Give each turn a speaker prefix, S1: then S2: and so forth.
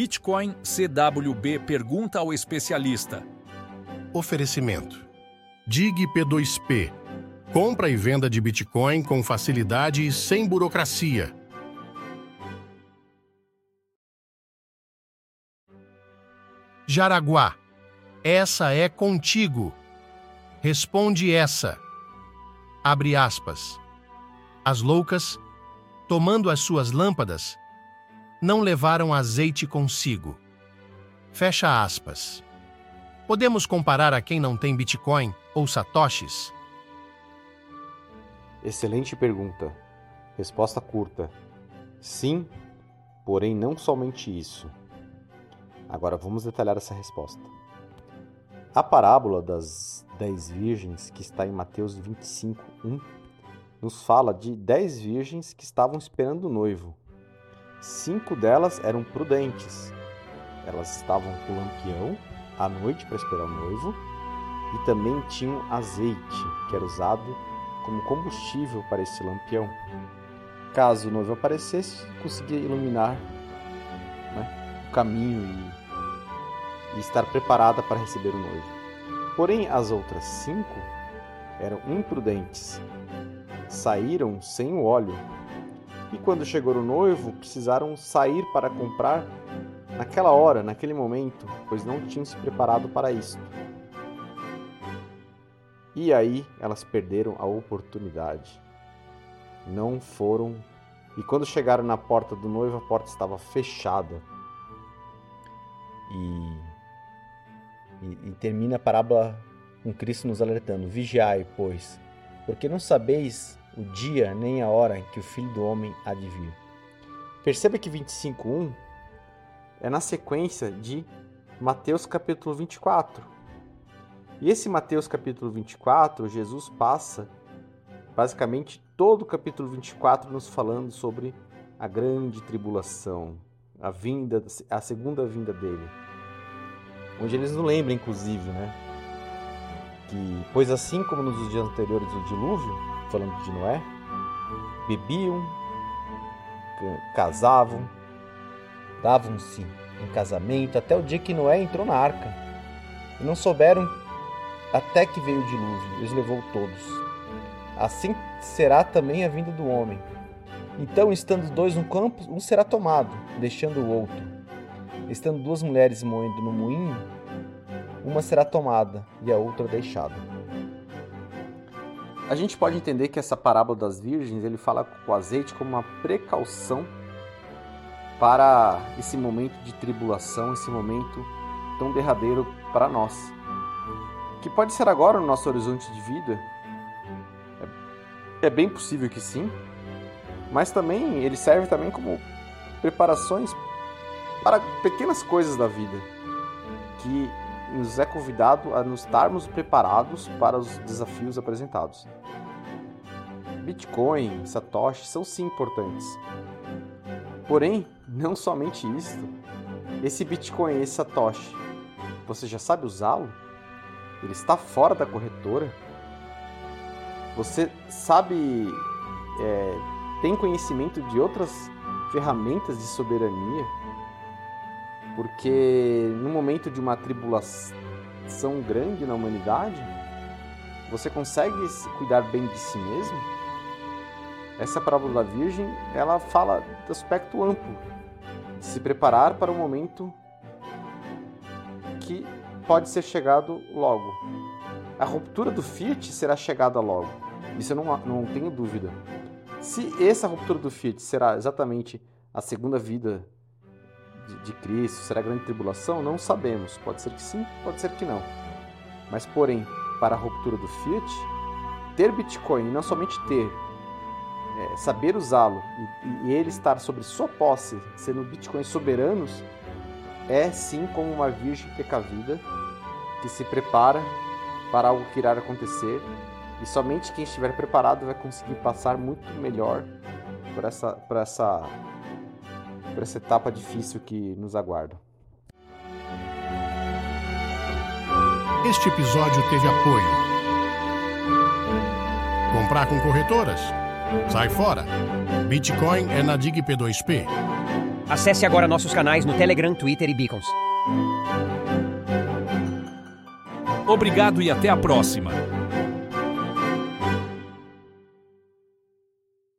S1: Bitcoin CWB pergunta ao especialista.
S2: Oferecimento: DIG P2P. Compra e venda de Bitcoin com facilidade e sem burocracia. Jaraguá. Essa é contigo. Responde essa. Abre aspas. As loucas, tomando as suas lâmpadas, não levaram azeite consigo. Fecha aspas. Podemos comparar a quem não tem Bitcoin ou Satoshis?
S3: Excelente pergunta. Resposta curta: sim, porém não somente isso. Agora vamos detalhar essa resposta. A parábola das dez virgens, que está em Mateus 25, 1, nos fala de dez virgens que estavam esperando o noivo. Cinco delas eram prudentes. Elas estavam com lampião à noite para esperar o noivo e também tinham azeite, que era usado como combustível para esse lampião. Caso o noivo aparecesse, conseguia iluminar né, o caminho e, e estar preparada para receber o noivo. Porém, as outras cinco eram imprudentes. Saíram sem o óleo e quando chegou o noivo, precisaram sair para comprar naquela hora, naquele momento, pois não tinham se preparado para isto. E aí elas perderam a oportunidade. Não foram. E quando chegaram na porta do noivo, a porta estava fechada. E, e, e termina a parábola com Cristo nos alertando: Vigiai, pois, porque não sabeis o dia nem a hora em que o Filho do Homem há de vir. Perceba que 25.1 é na sequência de Mateus capítulo 24. E esse Mateus capítulo 24, Jesus passa basicamente todo o capítulo 24 nos falando sobre a grande tribulação, a vinda, a segunda vinda dele. Onde eles não lembram, inclusive, né? Que, pois assim como nos dias anteriores do dilúvio, falando de Noé, bebiam, casavam, davam-se em casamento até o dia que Noé entrou na arca. E não souberam até que veio o dilúvio, e os levou todos. Assim será também a vinda do homem. Então, estando dois no campo, um será tomado, deixando o outro. Estando duas mulheres moendo no moinho, uma será tomada e a outra deixada. A gente pode entender que essa parábola das virgens, ele fala com o azeite como uma precaução para esse momento de tribulação, esse momento tão derradeiro para nós. Que pode ser agora no nosso horizonte de vida. É, é bem possível que sim, mas também ele serve também como preparações para pequenas coisas da vida que nos é convidado a nos estarmos preparados para os desafios apresentados. Bitcoin, Satoshi são sim importantes. Porém, não somente isto. Esse Bitcoin, esse Satoshi, você já sabe usá-lo? Ele está fora da corretora? Você sabe, é, tem conhecimento de outras ferramentas de soberania? Porque no momento de uma tribulação grande na humanidade, você consegue cuidar bem de si mesmo? Essa parábola da Virgem, ela fala do aspecto amplo, de se preparar para o momento que pode ser chegado logo. A ruptura do Fiat será chegada logo. Isso eu não, não tenho dúvida. Se essa ruptura do Fiat será exatamente a segunda vida de, Cristo? Será grande tribulação? Não sabemos. Pode ser que sim, pode ser que não. Mas, porém, para a ruptura do Fiat, ter Bitcoin, não somente ter, é, saber usá-lo e, e, ele estar sobre sua posse, sendo Bitcoins soberanos, é sim como uma virgem precavida que se prepara para algo que irá acontecer e somente quem estiver preparado vai conseguir passar muito melhor por essa, por essa por essa etapa difícil que nos aguarda.
S2: Este episódio teve apoio. Comprar com corretoras? Sai fora! Bitcoin é na Dig P2P.
S4: Acesse agora nossos canais no Telegram, Twitter e Beacons.
S1: Obrigado e até a próxima.